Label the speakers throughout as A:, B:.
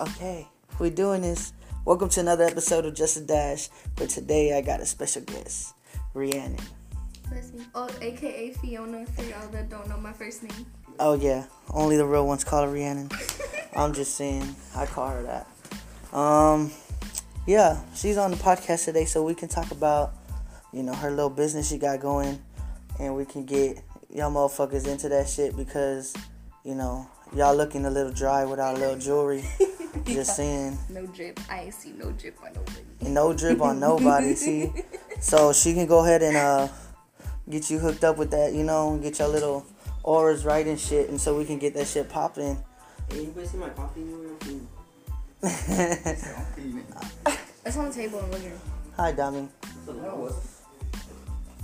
A: Okay, we're doing this. Welcome to another episode of Just a Dash. But today I got a special guest, Rhiannon.
B: Oh, aka Fiona for y'all that don't know my first name.
A: Oh yeah, only the real ones call her Rhiannon. I'm just saying, I call her that. Um, yeah, she's on the podcast today, so we can talk about, you know, her little business she got going, and we can get y'all motherfuckers into that shit because, you know, y'all looking a little dry without a little jewelry. Just saying.
B: No drip. I ain't see no drip on nobody.
A: no drip on nobody. See, so she can go ahead and uh get you hooked up with that, you know, get your little auras right and shit, and so we can get that shit popping.
C: Hey, anybody see my coffee anywhere?
B: It's on the table in the living room.
A: Hi, Dami.
C: So,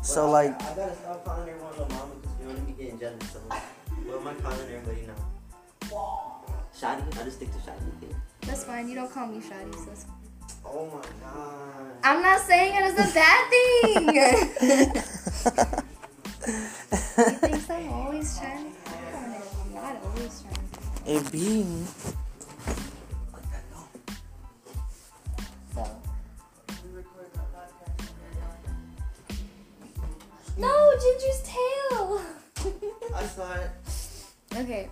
A: So like,
C: I, I gotta stop calling everyone little mama because we only be getting jealous. So, what am I calling everybody now? Shotty? I'll just stick to Shotty.
B: That's fine. You don't call me shoddy, so it's
C: Oh my god.
B: I'm not saying it as a bad thing. he thinks I'm always trying to call on it. I'm not always trying.
A: it be.
B: So. No, Ginger's tail.
C: I saw it.
B: okay.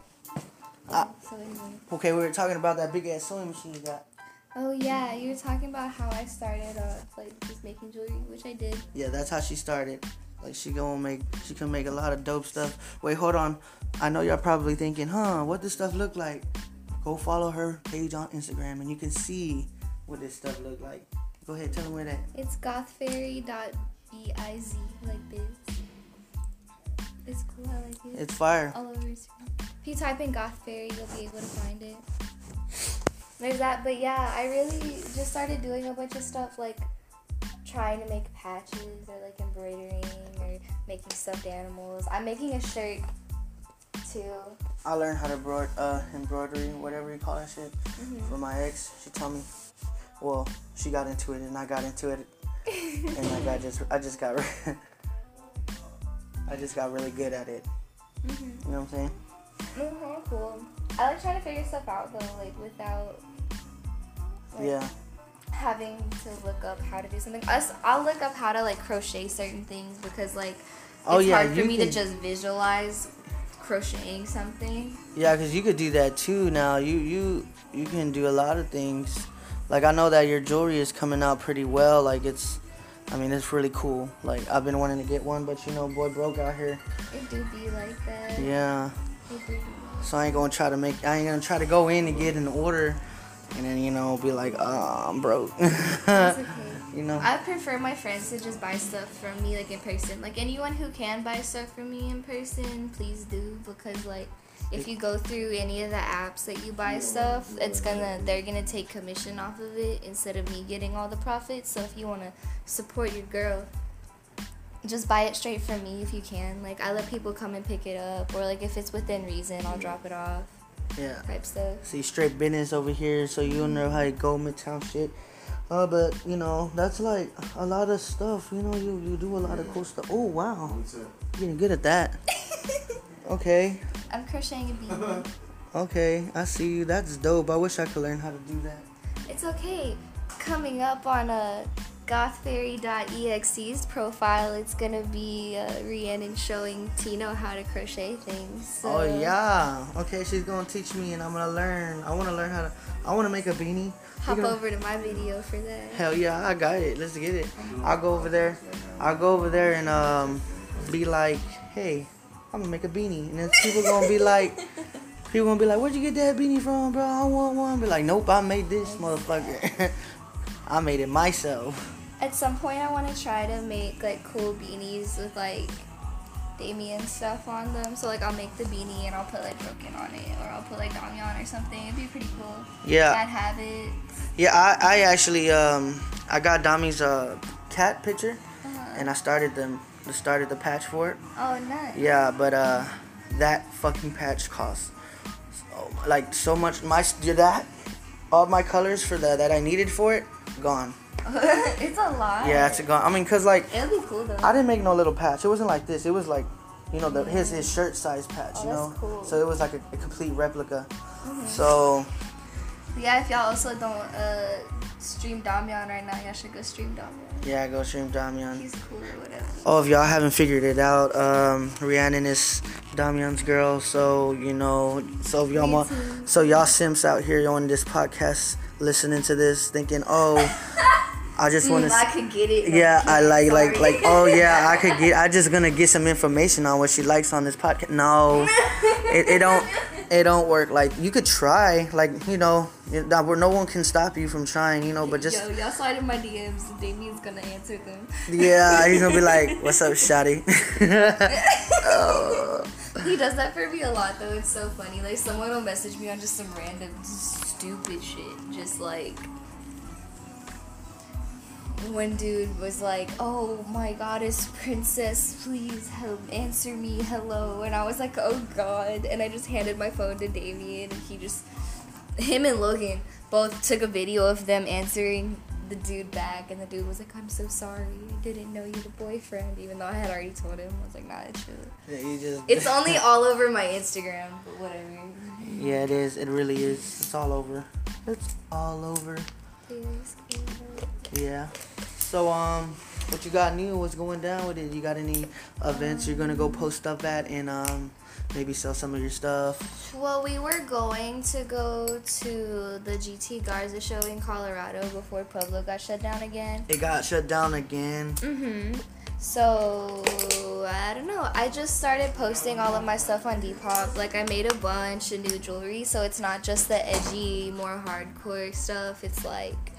B: So anyway.
A: Okay, we were talking about that big ass sewing machine you got.
B: Oh yeah, you were talking about how I started uh like just making jewelry, which I did.
A: Yeah, that's how she started. Like she gonna make, she can make a lot of dope stuff. Wait, hold on. I know y'all probably thinking, huh? What does stuff look like? Go follow her page on Instagram, and you can see what this stuff look like. Go ahead, tell them where that.
B: It's gothfairy.biz like biz. It's cool. I like it.
A: It's fire.
B: all over Instagram. If you type in Goth Fairy, you'll be able to find it. There's that, but yeah, I really just started doing a bunch of stuff like trying to make patches or like embroidering or making stuffed animals. I'm making a shirt too.
A: I learned how to broad, uh, embroidery, whatever you call that shit,
B: Mhm.
A: from my ex. She told me. Well, she got into it, and I got into it, and like I just, I just got, I just got really good at it.
B: Mhm.
A: You know what I'm saying?
B: Cool. I like trying to figure stuff out though, like without like,
A: Yeah.
B: having to look up how to do something. Us, I'll look up how to like crochet certain things because like oh, it's
A: Oh, yeah,
B: hard for me to just visualize crocheting something.
A: Yeah, cause you could do that too. Now you you you can do a lot of things. Like I know that your jewelry is coming out pretty well. Like it's, I mean it's really cool. Like I've been wanting to get one, but you know, boy broke out here.
B: It do be like that.
A: Yeah.
B: It do be.
A: So I ain't gonna try to make. I ain't gonna try to go in and get an order, and then you know be like, oh, I'm broke.
B: Okay.
A: you know.
B: I prefer my friends to just buy stuff from me like in person. Like anyone who can buy stuff from me in person, please do because like if you go through any of the apps that you buy stuff, it's gonna they're gonna take commission off of it instead of me getting all the profits. So if you wanna support your girl, just buy it straight from me if you can. Like I let people come and pick it up, or like if it's within reason, I'll drop it off.
A: Yeah.
B: Type stuff.
A: See straight business over here, so you don't know how to go midtown shit. Uh, but you know that's like a lot of stuff. You know, you you do a lot of cool stuff. Oh wow, getting good at that. Okay,
B: I'm crocheting a beanie.
A: okay, I see you. That's dope. I wish I could learn how to do that.
B: It's okay. Coming up on a gothfairy.exe's profile, it's gonna be uh, Rhiannon showing Tino how to crochet things. So
A: Oh yeah. Okay, she's gonna teach me, and I'm gonna learn. I want to learn how to. I want to make a beanie.
B: Hop
A: gonna-
B: over to my video for that.
A: Hell yeah, I got it. Let's get it. I'll go over there. I'll go over there and um be like, hey, I'm gonna make a beanie, and then people gonna be like, people gonna be like, where'd you get that beanie from, bro? I want one. Be like, nope, I made this motherfucker. I made it myself.
B: At some point, I want to try to make like cool beanies with like Damien stuff on them. So like I'll make the beanie and I'll put like Broken on it, or I'll put like Damian or something. It'd be pretty cool.
A: Yeah,
B: have it.
A: yeah. I, I actually um I got Dami's uh cat picture,
B: Uh-huh.
A: and I started them. Started the patch for it.
B: Oh, nice.
A: Yeah, but uh, that fucking patch costs so, like so much. My that all my colors for the that I needed for it gone.
B: it's a lot.
A: Yeah, it's a gun. I mean, cause like
B: It'll be cool though.
A: I didn't make no little patch. It wasn't like this. It was like, you know, the his his shirt size patch.
B: Oh,
A: you know,
B: cool.
A: so it was like a, a complete replica. So
B: Yeah, if y'all also don't uh, stream Damian right now, y'all should go stream Damian.
A: Yeah, go stream Damian.
B: He's cool or whatever.
A: Oh, if y'all haven't figured it out, um, Rhiannon is Damian's girl. So you know, so if y'all
B: too.
A: so y'all simps out here on this podcast, listening to this, thinking, oh, I just want to.
B: I could get it.
A: Yeah, I like like
B: Sorry.
A: like oh yeah, I could get I just gonna get some information on what she likes on this podcast. No. It, it don't it don't work. Like you could try, like, you know, it- where no one can stop you from trying, you know, but just
B: Yo, y'all slide in my DMs. Damien's gonna answer them.
A: yeah, he's gonna be like, What's up, Shotty? Oh.
B: He does that for me a lot though. It's so funny. Like someone will message me on just some random stupid shit. Just like one dude was like, "Oh my goddess princess, please help answer me, hello." And I was like, "Oh god." And I just handed my phone to Damien and he just him and Logan both took a video of them answering the dude back and the dude was like, I'm so sorry. I didn't know you had a boyfriend even though I had already told him. I was like, nah, it's.
A: Yeah,
B: It's only all over my Instagram, but whatever.
A: Yeah, it is. It really is. It's all over. It's all over. Yeah. So um, what you got new? What's going down with it? You got any events you're gonna go post stuff at and um, maybe sell some of your stuff?
B: Well, we were going to go to the GT Garza show in Colorado before Pueblo got shut down again.
A: It got shut down again.
B: Mm-hmm. So I don't know. I just started posting all of my stuff on Depop. Like I made a bunch of new jewelry, so it's not just the edgy, more hardcore stuff. It's like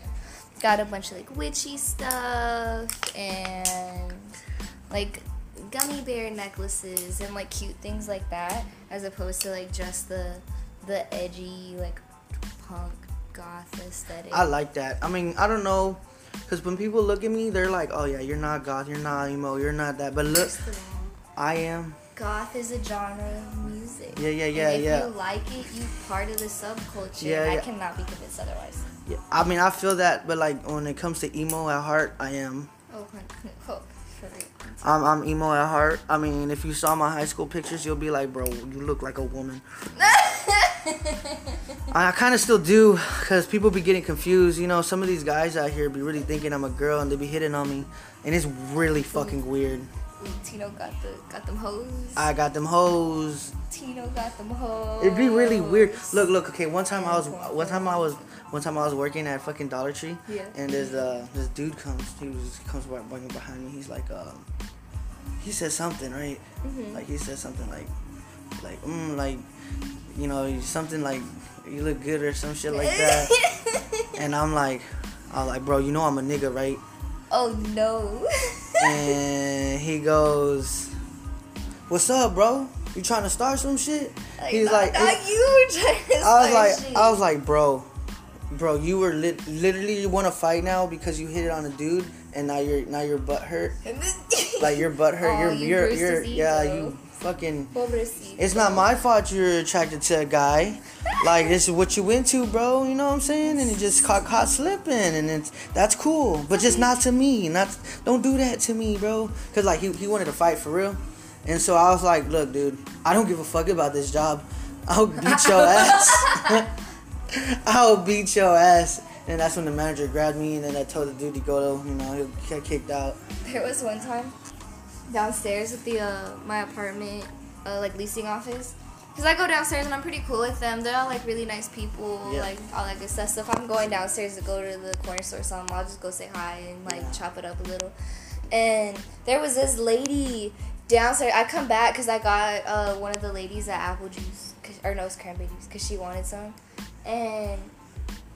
B: got a bunch of like witchy stuff and like gummy bear necklaces and like cute things like that, as opposed to like just the the edgy like punk goth aesthetic.
A: I like that. I mean, I don't know, cause when people look at me, they're like, "Oh yeah, you're not goth, you're not emo, you're not that." But look,
B: First of all,
A: I am.
B: goth is a genre of music.
A: Yeah, yeah,
B: And
A: yeah,
B: if
A: yeah.
B: you like it, you part of the subculture.
A: Yeah,
B: I cannot be convinced otherwise.
A: Yeah, I mean, I feel that, but like when it comes to emo at heart, I am.
B: Oh, for real.
A: I'm, I'm emo at heart. I mean, if you saw my high school pictures, you'll be like, bro, you look like a woman. I kind of still do, cause people be getting confused. You know, some of these guys out here be really thinking I'm a girl, and they be hitting on me, and it's really fucking weird.
B: Tino got the got them hoes.
A: I got them hoes.
B: Tino got them hoes.
A: It'd be really weird. Look, look. Okay, one time I was, one time I was, one time I was working at fucking Dollar Tree,
B: Yeah.
A: and there's uh this dude comes. He was comes wa- walking behind me. He's like, um, he said something right.
B: Mhm.
A: Like he said something like, like mm, like, you know, something like you look good or some shit like that. and I'm like, I was like, bro, you know I'm a nigga, right?
B: oh no.
A: And he goes, what's up, bro? You trying to start some shit? He's
B: not,
A: like,
B: you
A: I was like,
B: shit.
A: I was like, bro, bro, you were lit- literally you want to fight now because you hit it on a dude, and now you're now your butt hurt, like your butt hurt.
B: Oh,
A: you're
B: you
A: you're you're yeah, you fucking.
B: Pobrecito.
A: It's not my fault you're attracted to a guy. Like this is what you into, bro. You know what I'm saying? And it just caught caught slipping, and it's that's cool, but just not to me. Not don't do that to me, bro. Cause like he he wanted to fight for real, and so I was like, look, dude, I don't give a fuck about this job. I'll beat your ass. I'll beat your ass. And that's when the manager grabbed me, and then I told the dude to go. To, you know, he got kicked out.
B: There was one time downstairs at the uh, my apartment, uh, like leasing office. Cause I go downstairs and I'm pretty cool with them. They're all like really nice people,
A: Yeah.
B: like all that good stuff. So if I'm going downstairs to go to the corner store or something, I'll just go say hi and like
A: Yeah.
B: chop it up a little. And there was this lady downstairs. I come back because I got uh, one of the ladies at apple juice, or no, it's cranberry juice, because she wanted some. And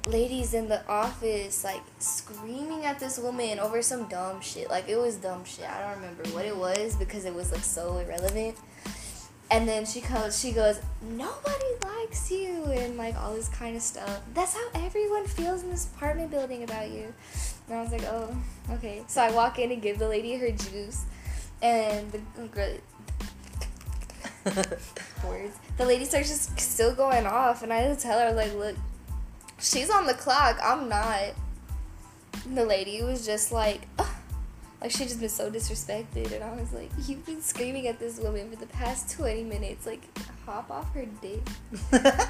B: ladies in the office like screaming at this woman over some dumb shit. Like it was dumb shit. I don't remember what it was because it was like so irrelevant. And then she comes, she goes, nobody likes you, and like all this kind of stuff. That's how everyone feels in this apartment building about you. And I was like, oh, okay. So I walk in and give the lady her juice, and the girl, words. The lady starts just still going off, and I tell her, like, look, she's on the clock. I'm not. And the lady was just like, "Ugh." like she just been so disrespected, and I was like, you've been screaming at this woman for the past 20 minutes. Like, hop off her dick.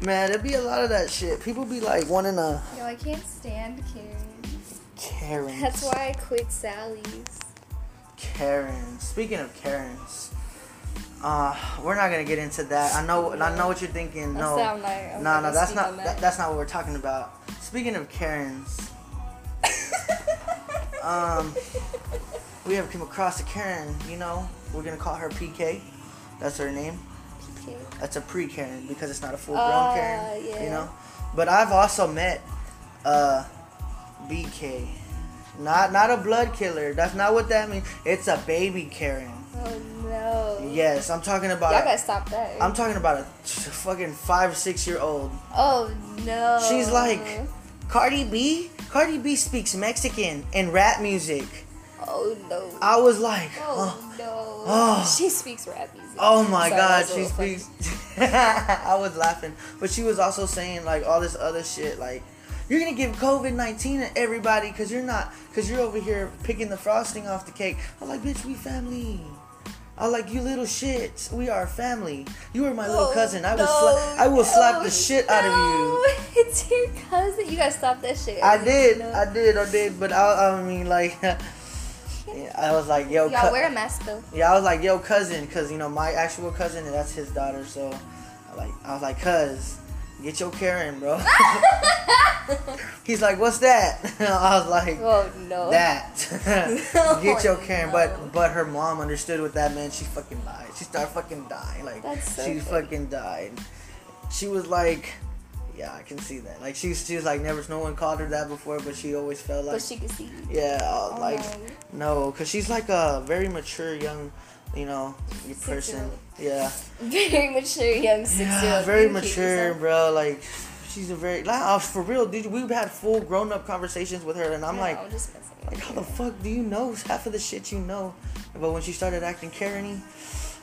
A: Man, there'd be a lot of that shit. People be like wanting to
B: Yo, I can't stand Karen.
A: Karen.
B: That's why I quit Sally's.
A: Karen. Speaking of Karens, uh, we're not gonna get into that. I know, I know what you're thinking. No,
B: like,
A: no, no, that's not that.
B: that.
A: that's not what we're talking about. Speaking of Karens, um, we have come across a Karen. You know, we're gonna call her PK. That's her name.
B: Okay.
A: That's a pre Karen because it's not a full grown
B: Ah,
A: Karen.
B: yeah.
A: You know, but I've also met uh, BK. Not not a blood killer. That's not what that means. It's a baby Karen.
B: Oh no.
A: Yes, I'm talking about.
B: Y'all gotta stop that.
A: I'm talking about a fucking five six year old.
B: oh no.
A: She's like Cardi B. Cardi B speaks Mexican and rap music.
B: Oh no.
A: I was like,
B: Oh,
A: oh,
B: no.
A: oh.
B: She speaks rap music.
A: oh my god,
B: that was a
A: she speaks. I was laughing, but she was also saying like all this other shit like. You're gonna give COVID nineteen to everybody because you're not because you're over here picking the frosting off the cake. I'm like, bitch, we family. I was like you little shits. We are family. You are my little
B: Oh,
A: cousin. I will
B: no,
A: slap. I will slap the shit out of you.
B: no. It's your cousin. You gotta stop that shit.
A: I did,
B: No.
A: I did, I did, but I, I mean, like, I was like, yo,
B: Y'all wear a mask though.
A: yeah, I was like, yo, cousin, cause you know my actual cousin, and that's his daughter, so, I like, I was like, cuz, get your Karen, bro. He's like, what's that? I was like,
B: Oh no.
A: that. get your
B: Oh,
A: Karen,
B: no.
A: but but her mom understood what that meant. She fucking died. She started fucking dying, like,
B: That's so
A: she
B: funny.
A: fucking died. She was like. Yeah, I can see that. Like she, she was like never. No one called her that before, but she always felt like
B: but she can see
A: yeah,
B: Oh,
A: like
B: no.
A: no, cause she's like a very mature young, you know, your person. Yeah,
B: Very mature young six year
A: yeah,
B: old.
A: very mature, bro. Like she's a very like uh, for real, dude. We've had full grown up conversations with her, and I'm like, like how the fuck do you know half of the shit you know? But when she started acting Karen-y,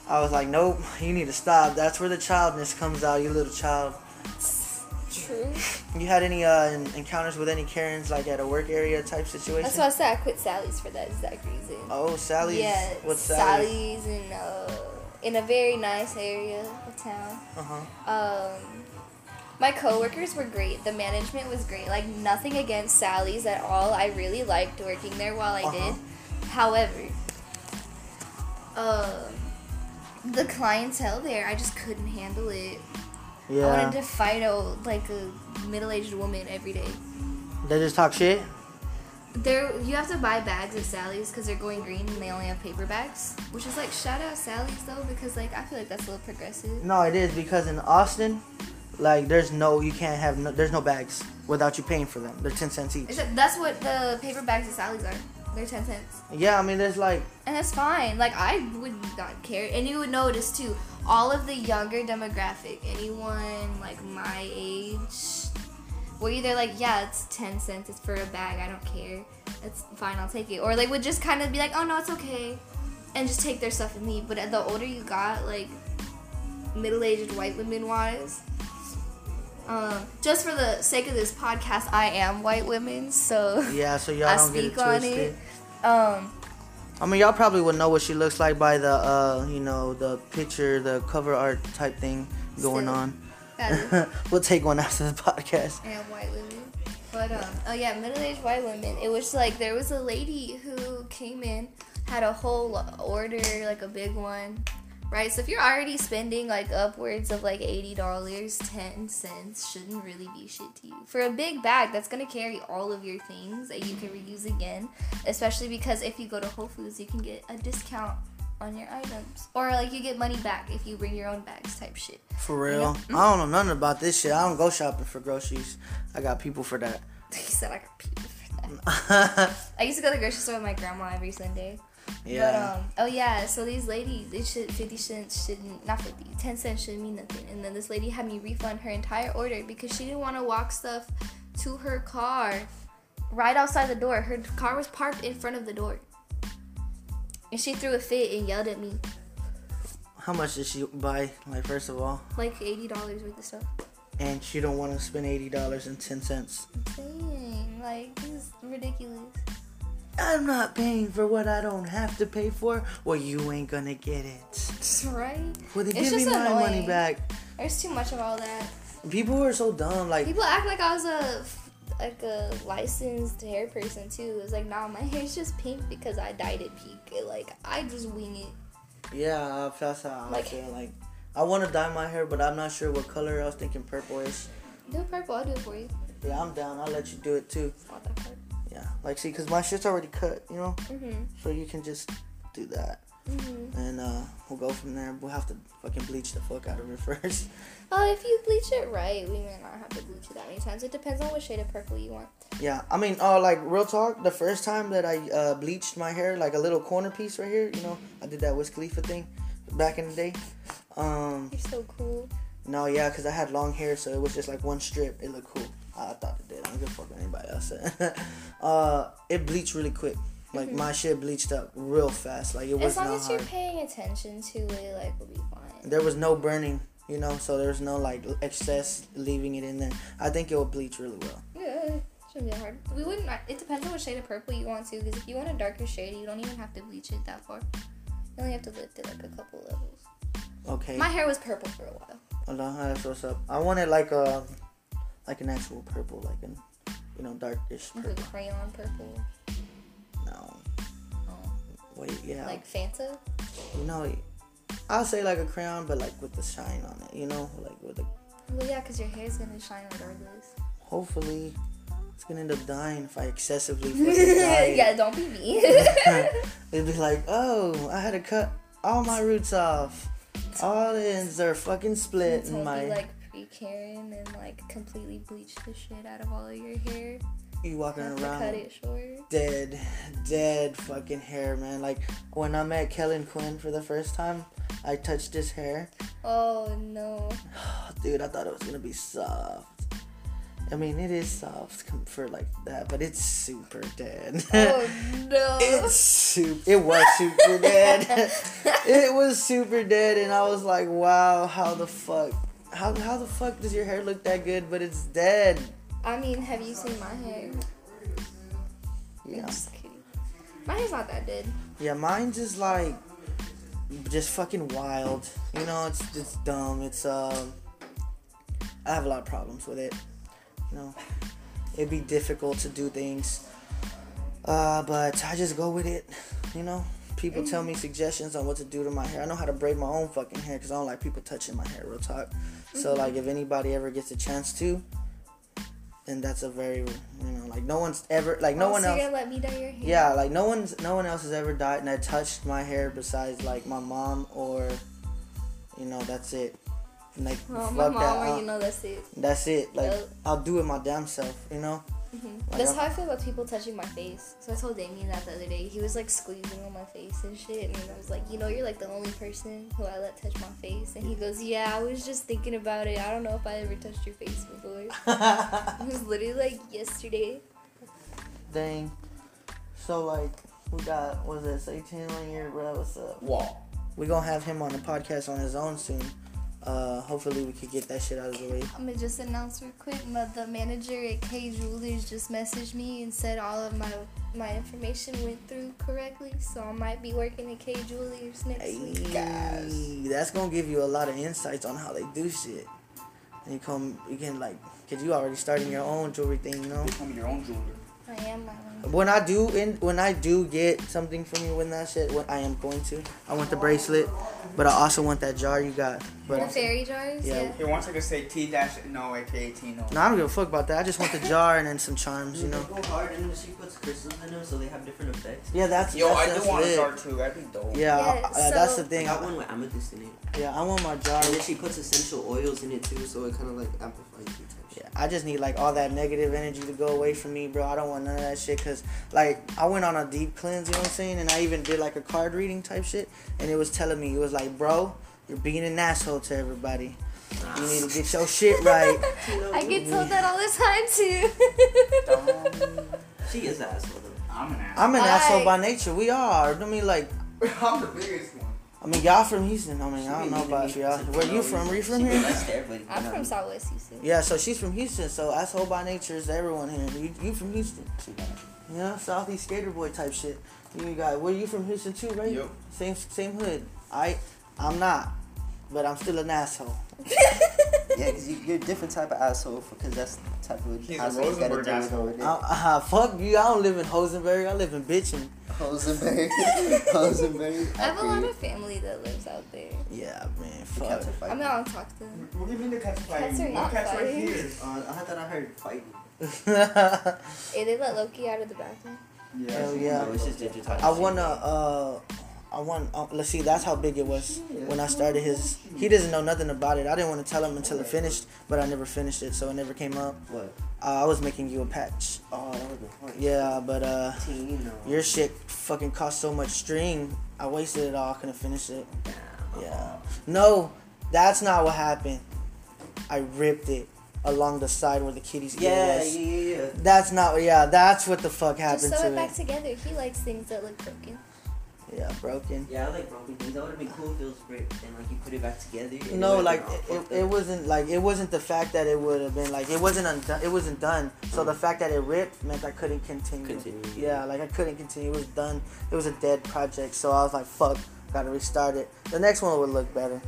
A: I was like, nope, you need to stop. That's where the childness comes out, you little child.
B: True.
A: You had any uh, encounters with any Karens like at a work area type situation?
B: That's why I said I quit Sally's for that exact reason.
A: Oh, Sally's.
B: yeah,
A: What's Sally's?
B: Sally's in uh, in a very nice area of town.
A: Uh huh.
B: Um, my coworkers were great. The management was great. Like nothing against Sally's at all. I really liked working there while I
A: Uh-huh.
B: did. However, um, the clientele there, I just couldn't handle it. I wanted to fight a like a middle-aged woman every day.
A: They just talk shit.
B: There, you have to buy bags of Sally's because they're going green and they only have paper bags. Which is like shout out Sally's though because like I feel like that's a little progressive.
A: No, it is because in Austin, like there's no you can't have no, there's no bags without you paying for them. They're ten cents each.
B: Is it, that's what the paper bags of Sally's are. They're ten cents,
A: Yeah, I mean there's like
B: and that's fine. Like I would not care, and you would notice too. All of the younger demographic, anyone like my age, were either like, yeah, it's ten cents, it's for a bag, I don't care, it's fine, I'll take it, or like would just kind of be like, oh no, it's okay, and just take their stuff and leave. But the older you got, like middle-aged white women wise. Um, just for the sake of this podcast, I am white women, so
A: yeah, so y'all
B: I
A: don't get it
B: speak on it. Um,
A: I mean y'all probably would know what she looks like by the uh you know the picture the cover art type thing going
B: Still.
A: on. we'll take one after the podcast.
B: and white women. But um, oh yeah, middle-aged white women. It was like there was a lady who came in, had a whole order, like a big one, right? So if you're already spending like upwards of like eighty dollars, ten cents shouldn't really be shit to you for a big bag that's gonna carry all of your things that you can reuse again. Especially because if you go to Whole Foods, you can get a discount on your items, or like you get money back if you bring your own bags, type shit.
A: For real, I don't know mm-hmm. nothing about this shit. I don't go shopping for groceries. I got people for that.
B: He said I got people for that. I used to go to the grocery store with my grandma every Sunday.
A: Yeah.
B: But um, oh yeah, so these ladies, they should fifty cents shouldn't not 50, 10 cents shouldn't mean nothing. And then this lady had me refund her entire order because she didn't want to walk stuff to her car right outside the door. Her car was parked in front of the door. And she threw a fit and yelled at me
A: How much did she buy? Like first of all,
B: like eighty dollars worth of stuff.
A: and she don't want to spend eighty dollars and ten cents.
B: Dang, like this is ridiculous.
A: I'm not paying for what I don't have to pay for. Well, you ain't gonna get it.
B: That's right?
A: Well, then
B: It's
A: give me my money back.
B: There's too much of all that.
A: People are so dumb. Like,
B: People act like I was a like a licensed hair person too. It's like, nah, my hair's just pink because I dyed it pink. Like I just wing it.
A: yeah, that's how I
B: Like-
A: feel. Like, I want to dye my hair, but I'm not sure what color. I was thinking purplish.
B: Do purple. I'll do it for you.
A: Yeah, I'm down. I'll let you do it too.
B: It's not that hard.
A: Yeah, like, see, cause my shit's already cut, you know.
B: Mhm.
A: So you can just do that,
B: Mhm.
A: and uh, we'll go from there. We'll have to fucking bleach the fuck out of it first.
B: Well, if you bleach it right, we may not have to bleach it that many times. It depends on what shade of purple you want.
A: Yeah, I mean, uh, like real talk. The first time that I uh, bleached my hair, like a little corner piece right here, you know, I did that Wiz Khalifa thing back in the day. Um,
B: You're so cool.
A: no, yeah, cause I had long hair, so it was just like one strip. It looked cool. I thought it did. I don't give a fuck what anybody else said. uh, it bleached really quick. Like my shit bleached up real fast. Like it was
B: As long
A: not
B: as you're
A: hard.
B: paying attention to it, like, we'll be fine.
A: There was no burning, you know, so there was no like excess leaving it in there. I think it will bleach really well.
B: Yeah, shouldn't be hard. We wouldn't. It depends on what shade of purple you want to. Because if you want a darker shade, you don't even have to bleach it that far. You only have to lift it like a couple levels.
A: Okay.
B: My hair was purple for a while.
A: Hold on, that's what's up. I wanted like a, like an actual purple, like an, you know, darkish
B: Like
A: purple.
B: a crayon purple.
A: No,
B: Oh,
A: wait, yeah.
B: Like Fanta.
A: you know, I'll say like a crayon, but like with the shine on it. You know, like with the.
B: Well, yeah, because your hair's gonna shine regardless.
A: Hopefully, it's gonna end up dying if I excessively fucking dye it.
B: yeah, don't be me.
A: It'd be like, oh, I had to cut all my roots off. All the ends are fucking split in my.
B: like Karen and like completely bleach the shit out of all of your hair.
A: you walking
B: Have
A: around.
B: cut it short.
A: dead, dead fucking hair, man. Like when I met Kellin Quinn for the first time, I touched his hair.
B: Oh no.
A: Dude, I thought it was gonna be soft. I mean, it is soft for like that, but it's super dead.
B: Oh no.
A: it's super. It was super dead. it was super dead, and I was like, wow, how the fuck? How, how the fuck does your hair look that good, but it's dead?
B: I mean, have you seen my hair?
A: Yeah.
B: I'm just kidding. My hair's not that dead.
A: Yeah, mine's is like just fucking wild. You know, it's it's dumb. It's um I have a lot of problems with it. You know. It'd be difficult to do things. Uh, but I just go with it. You know? People tell me suggestions on what to do to my hair. I know how to braid my own fucking hair because I don't like people touching my hair, real talk. So, mm-hmm. like, if anybody ever gets a chance to, then that's a very, you know, like, no one's ever, like, no
B: oh,
A: one
B: so
A: else.
B: you're gonna let me dye your hair?
A: Yeah, like no one's no one else has ever dyed and I touched my hair besides like my mom or you know, that's it. And, like oh,
B: Well,
A: fuck
B: my
A: that.
B: mom, or you know, that's it.
A: that's it. Like
B: Yep.
A: I'll do it my damn self, you know?
B: Hmm
A: Like,
B: That's
A: I'm-
B: how I feel about people touching my face. So I told Damien that the other day. He was like squeezing on my face and shit, and I was like, you know, you're like the only person who I let touch my face. And he goes, yeah, I was just thinking about it. I don't know if I ever touched your face before. It was literally like yesterday.
A: Dang. So like we got what was it, say ten on bro, what's up?
C: Wall.
A: We gonna have him on the podcast on his own soon. Uh hopefully we could get that shit out of the way.
B: I'm gonna just announce real quick. My, the manager at Kay Jewelers just messaged me and said all of my my information went through correctly. So I might be working at Kay Jewelers next week.
A: Hey, that's gonna give you a lot of insights on how they do shit. And you come, you can like, cause you already starting your own jewelry thing, you know.
D: Become your own jeweler.
B: I am my own.
A: When I do, in when I do get something from you, when that shit, what I am going to, I want the bracelet, but I also want that jar you got.
B: The
A: But
B: fairy jars?
A: Yeah.
B: Yeah.
D: Here, once I could say T dash no, aka T no.
A: no, I don't give a fuck about that. I just want the jar and then some charms, you know.
C: go hard and then she puts crystals in them so they have different effects.
A: Yeah, that's
D: Yo,
A: that's,
D: I
A: that's
D: do want a jar too. That'd be dope.
A: Yeah,
B: Yeah,
A: I- I- that's
B: so-
A: the
C: I
A: thing.
C: got
A: I,
C: one with amethyst in it.
A: yeah, I want my jar.
C: And then she puts essential oils in it too, so it kind of like amplifies the type shit.
A: Yeah, I just need like all that negative energy to go away from me, bro. I don't want none of that shit because like I went on a deep cleanse, you know what I'm saying? And I even did like a card reading type shit, and it was telling me it was like, bro, you're being an asshole to everybody. You need to get your shit right.
B: I get told that all the time too.
C: She is an asshole though.
D: I'm an ass.
A: I'm an
B: Why?
A: asshole by nature. We are. I mean, like,
D: I'm the biggest one.
A: I mean, y'all from Houston. I mean,
C: She
A: I don't know about
C: me
A: y'all. Where you from? Are you from
C: She
A: here?
C: nice to everybody.
B: I'm from Southwest Houston.
A: Yeah, so she's from Houston. So asshole by nature is everyone here. You, you from Houston? Yeah, Southeast Skater Boy type shit. You got where you from Houston too, right?
D: Yep.
A: Same same hood. I I'm not, but I'm still an asshole.
C: Yeah, because you, you're a different type of asshole because that's the type of
D: He's
C: asshole you gotta
D: Rosenberg
C: deal with over there.
A: I, uh, fuck you. I don't live in Hosenberg. I live in Bitchin.
C: Hosenberg. Hosenberg.
B: I have a lot of family that lives out there.
A: Yeah, man.
C: The
A: Fuck.
C: cats are
B: I
C: fighting.
B: mean, I don't talk to them.
D: What do you mean the cats fighting?
B: Cats are
D: One
B: not
D: cat's right
B: fighting.
D: here.
C: Uh, I thought I heard fighting.
B: Hey, they let Loki out of the bathroom.
D: Yeah.
A: Hell yeah.
C: No, it's just Ginger
A: I wanna. Uh, I want. Uh, let's see. That's how big it was when I started his. He doesn't know nothing about it. I didn't want to tell him until it finished, but I never finished it, so it never came up.
C: What?
A: Uh, I was making you a patch.
C: Oh, that was the point.
A: Yeah, but uh,
C: Tino.
A: your shit fucking cost so much string. I wasted it all. I couldn't finish it. Yeah. No, that's not what happened. I ripped it along the side where the kitties
C: Yeah,
A: was.
C: yeah, yeah, yeah.
A: That's not. Yeah, that's what the fuck
B: Just
A: happened
B: sew
A: to
B: it back
A: it.
B: together. He likes things that look broken.
A: Yeah, broken.
C: Yeah, I like broken things. That would have been cool if it was brick and like you put it back together.
A: No, like it, it, it wasn't like it wasn't the fact that it would have been like it wasn't undone. It wasn't done. So the mm. fact that it ripped meant I couldn't continue.
C: Continue.
A: Yeah, like I couldn't continue. It was done. It was a dead project. So I was like, fuck, gotta restart it. The next one would look better,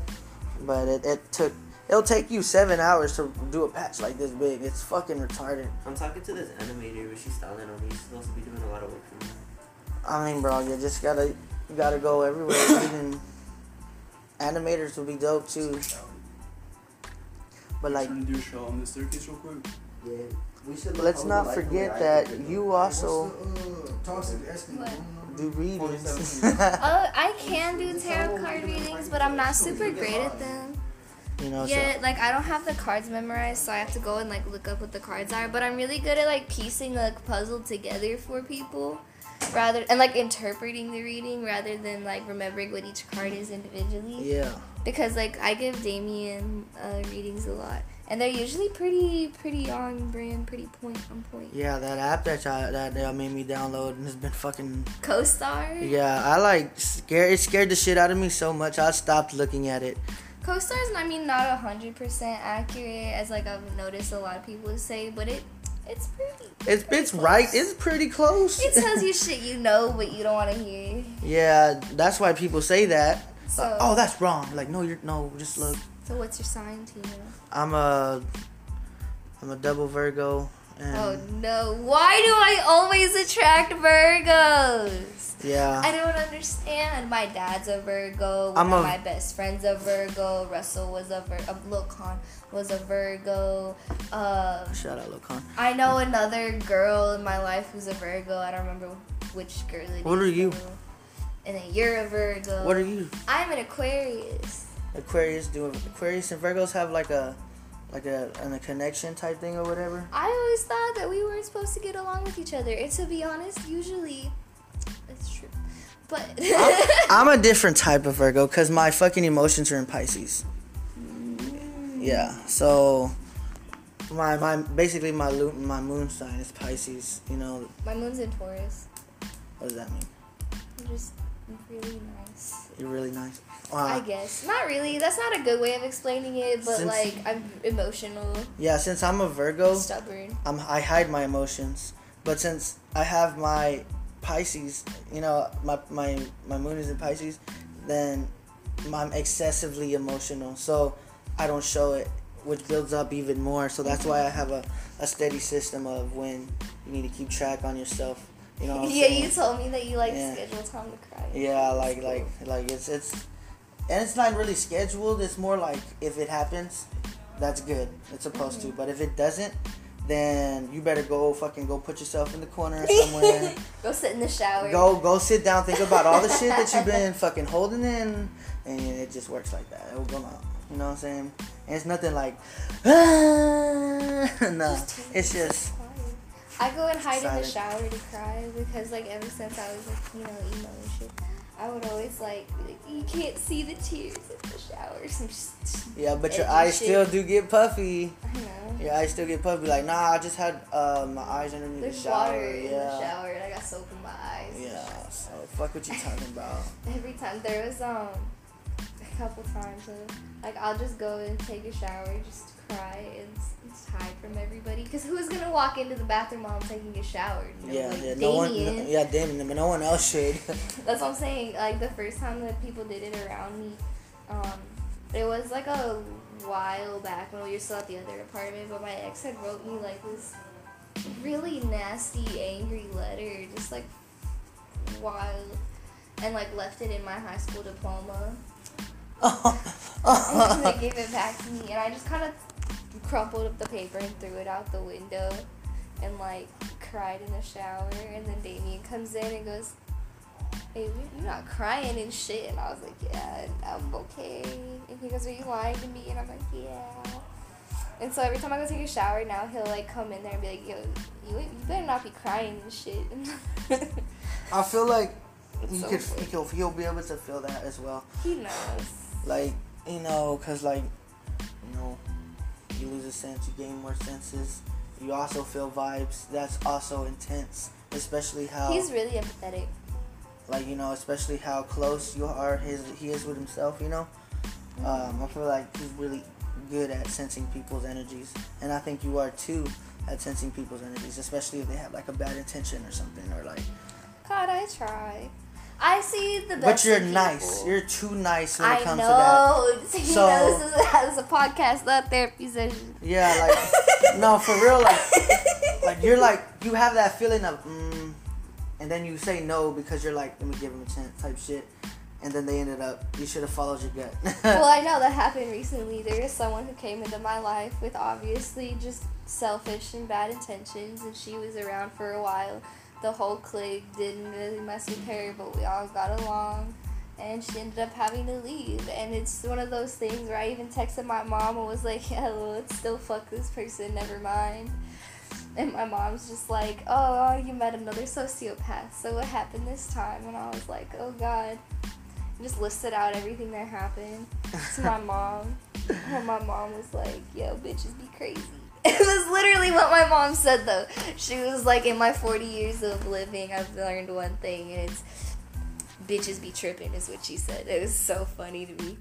A: but it, it took. It'll take you seven hours to do a patch like this big. It's fucking retarded.
C: I'm talking to this animator, but she's styling on me. She's supposed to be doing a lot of work for me.
A: I mean, bro, you just gotta you gotta go everywhere. Even animators would be dope too. But like,
E: trying to do a show on the circus real quick.
C: Yeah, we should.
A: let's not forget that you also uh,
E: toxic Eskin.
B: What?
A: do readings.
B: Oh, I can do tarot card readings, but I'm not super great at them.
A: you know,
B: Yeah, like I don't have the cards memorized, so I have to go and like look up what the cards are. But I'm really good at like piecing like puzzle together for people, rather and like interpreting the reading rather than like remembering what each card is individually.
A: yeah.
B: Because like I give Damien uh, readings a lot, and they're usually pretty pretty on brand, pretty point on point.
A: Yeah, that app that y'all, that y'all made me download and has been fucking.
B: Co-star.
A: Yeah, I like scared. It scared the shit out of me so much. I stopped looking at it.
B: Co-stars, I mean, not hundred percent accurate, as like I've noticed a lot of people say, but it it's pretty.
A: It's
B: pretty
A: it's right. It's pretty close.
B: It tells you shit you know, but you don't want to hear.
A: yeah, that's why people say that.
B: So,
A: Like, oh, that's wrong. Like, no, you're no. Just look.
B: so what's your sign, Tina?
A: I'm a. I'm a double Virgo. And
B: Oh no! Why do I always attract Virgos?
A: Yeah.
B: I don't understand. My dad's a Virgo. One
A: I'm
B: of
A: a-
B: my best friends a Virgo. Russell was a Virgo. Lil Con was a Virgo. Uh,
A: Shout out Locan.
B: I know another girl in my life who's a Virgo. I don't remember which girl it is.
A: What are you?
B: And then you're a Virgo.
A: What are you?
B: I'm an Aquarius.
A: Aquarius do Aquarius and Virgos have like a like a, a connection type thing or whatever.
B: I always thought that we weren't supposed to get along with each other. And to be honest, usually it's true. But
A: I'm a different type of Virgo because my fucking emotions are in Pisces. Yeah, so my my basically my my moon sign is Pisces. You know
B: my moon's in Taurus.
A: what does that mean?
B: I'm just really nice.
A: You're really nice.
B: I
A: Uh,
B: guess. Not really. That's not a good way of explaining it, but
A: Since-
B: like I'm emotional,
A: yeah, since I'm a Virgo,
B: stubborn.
A: I'm I hide my emotions. But since I have my Pisces, you know, my my my moon is in Pisces, then I'm excessively emotional. So I don't show it, which builds up even more. So that's why I have a, a steady system of when you need to keep track on yourself. You know
B: yeah,
A: saying?
B: you told me that you like
A: Yeah.
B: schedule time to cry.
A: Yeah, like like like it's it's and it's not really scheduled. It's more like if it happens, that's good. It's supposed to. Mm-hmm. But if it doesn't, then you better go fucking go put yourself in the corner somewhere.
B: Go sit in the shower.
A: go go sit down, think about all the shit that you've been fucking holding in, and it just works like that. It will come out. You know what I'm saying? And it's nothing like, no. It's just
B: I go and hide in the shower to cry because like ever since I was like you know emo and shit, I would always like, be like you can't see the tears in the shower. Just
A: yeah, but your eyes
B: shit.
A: still do get puffy.
B: I know.
A: Your eyes still get puffy. Like, nah, I just had uh, my eyes underneath
B: There's
A: the shower.
B: water in the shower and I got soap in my eyes.
A: Yeah. So fuck what you talking about.
B: Every time there was um couple times. Though. Like I'll just go and take a shower, just cry and, and hide from everybody. Cause who's gonna walk into the bathroom while I'm taking a shower? You know,
A: Yeah,
B: like
A: yeah, no one,
B: Damien.
A: yeah, Damien, but no one else should.
B: That's what I'm saying. Like the first time that people did it around me, um, it was like a while back when we were still at the other apartment. But my ex had wrote me like this really nasty, angry letter, just like wild, and like left it in my high school diploma. And they gave it back to me, and I just kind of crumpled up the paper and threw it out the window, and like cried in the shower. And then Damien comes in and goes, "Hey, you're not crying and shit." And I was like, "Yeah, I'm okay." And he goes, "Are you lying to me?" And I'm like, "Yeah." And so every time I go take a shower now, he'll like come in there and be like, "Yo, you, you better not be crying and shit."
A: I feel like
B: It's
A: you
B: so
A: could, he'll, he'll be able to feel that as well.
B: he knows.
A: Like, you know, cause like, you know, you lose a sense, you gain more senses. You also feel vibes. That's also intense, especially how,
B: He's really empathetic.
A: like, you know, especially how close you are. His he is with himself. You know, um, I feel like he's really good at sensing people's energies, and I think you are too at sensing people's energies, especially if they have like a bad intention or something, or like.
B: God, I try. I see the best.
A: But you're nice. You're too nice when it
B: I
A: comes to that.
B: know. See,
A: So-
B: you know, this is, this is a podcast, not therapy session.
A: Yeah, like no, for real, like like you're like you have that feeling of mm, and then you say no because you're like let me give him a chance type shit, and then they ended up you should have followed your gut.
B: well, I know that happened recently. There is someone who came into my life with obviously just selfish and bad intentions, and she was around for a while. The whole clique didn't really mess with her, but we all got along. And she ended up having to leave. And it's one of those things where I even texted my mom and was like, yeah, well, let's still fuck this person, never mind. And my mom's just like, oh, you met another sociopath. So what happened this time? And I was like, oh, God. And just listed out everything that happened to my mom. And my mom was like, yo, bitches be crazy. It was literally what my mom said though. She was like, in my 40 years of living, I've learned one thing, and it's bitches be tripping, is what she said. It was so funny to me.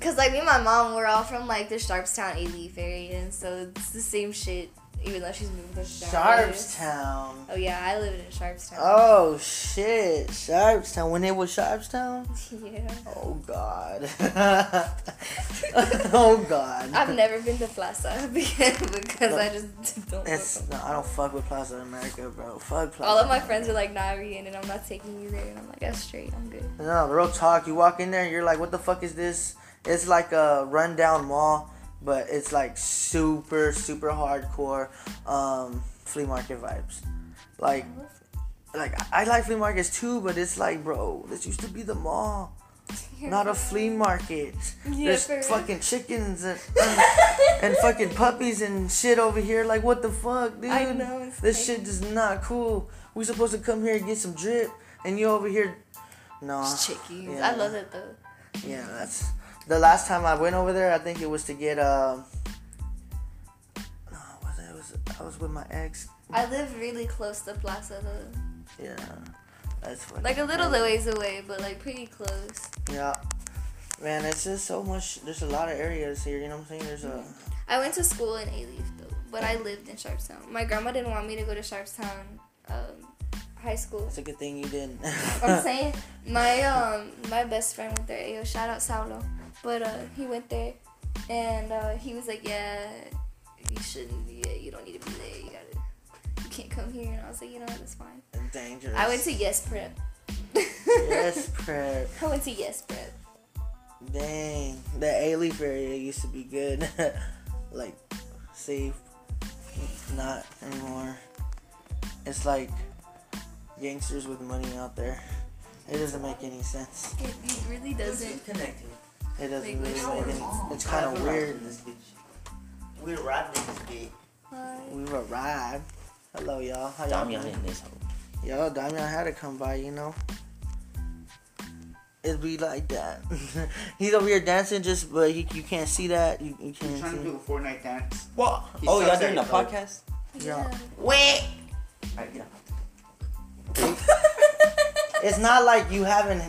B: Cause like me and my mom, we're all from like the Sharpstown Alief area, and so it's the same shit. Even though she's moved to
A: Sharpstown.
B: Oh yeah, I lived in Sharpstown.
A: Oh shit, Sharpstown. When it was Sharpstown.
B: Yeah.
A: Oh god. oh god.
B: I've never been to Plaza because I just don't.
A: It's, no, I don't fuck with Plaza America, bro. Fuck Plaza.
B: All of my
A: America.
B: friends are like, nah, we in and I'm not taking you there. And I'm like, that's straight, I'm good.
A: No, real talk. You walk in there, and you're like, what the fuck is this? It's like a rundown mall, but it's like super, super hardcore um, flea market vibes. Like, like I like flea markets too, but it's like, bro, this used to be the mall, not a flea market.
B: Yeah,
A: There's fucking chickens and, and, and fucking puppies and shit over here. Like, what the fuck, dude?
B: I know,
A: this
B: crazy.
A: shit is not cool. We supposed to come here and get some drip, and you over here. No.
B: It's chickies.
A: yeah.
B: I love it though.
A: Yeah, that's the last time I went over there. I think it was to get um. No, was it? it was I was with my ex.
B: I live really close to Plaza though.
A: Yeah, that's
B: Like a little ways away, but like pretty close.
A: Yeah, man, it's just so much. There's a lot of areas here. You know what I'm saying? There's a.
B: I went to school in Alief though, but I lived in Sharpstown. My grandma didn't want me to go to Sharpstown um, High School.
A: It's a good thing you didn't.
B: I'm saying my um my best friend went there. Ayo, shout out Saulo. But uh, he went there, and uh, he was like, yeah, you shouldn't. Yeah, you don't need to be there. You gotta, you can't come here. And I was like, you know what, that's fine.
A: Dangerous.
B: I went to Yes Prep.
A: Yes, prep.
B: I went to Yes Prep.
A: Dang, the Alief area used to be good. like, safe. Not anymore. It's like gangsters with money out there. It doesn't make any sense.
B: It, it really doesn't.
C: Connecting.
A: It doesn't
B: Like,
A: really
B: which
A: make It's kind of weird.
C: This bitch. We're in this bitch.
B: Hi.
A: We arrived. Hello, y'all. How y'all
C: Damian
A: doing?
C: in this hole.
A: Yo, Damian had to come by, you know. It'd be like that. He's over here dancing, just but he, you can't see that. You, you can't
D: trying to do a Fortnite dance.
C: What?
D: He
C: oh, y'all
D: sucks
C: doing a podcast?
A: Yeah.
C: Wait. Alright, yeah.
A: It's not like you haven't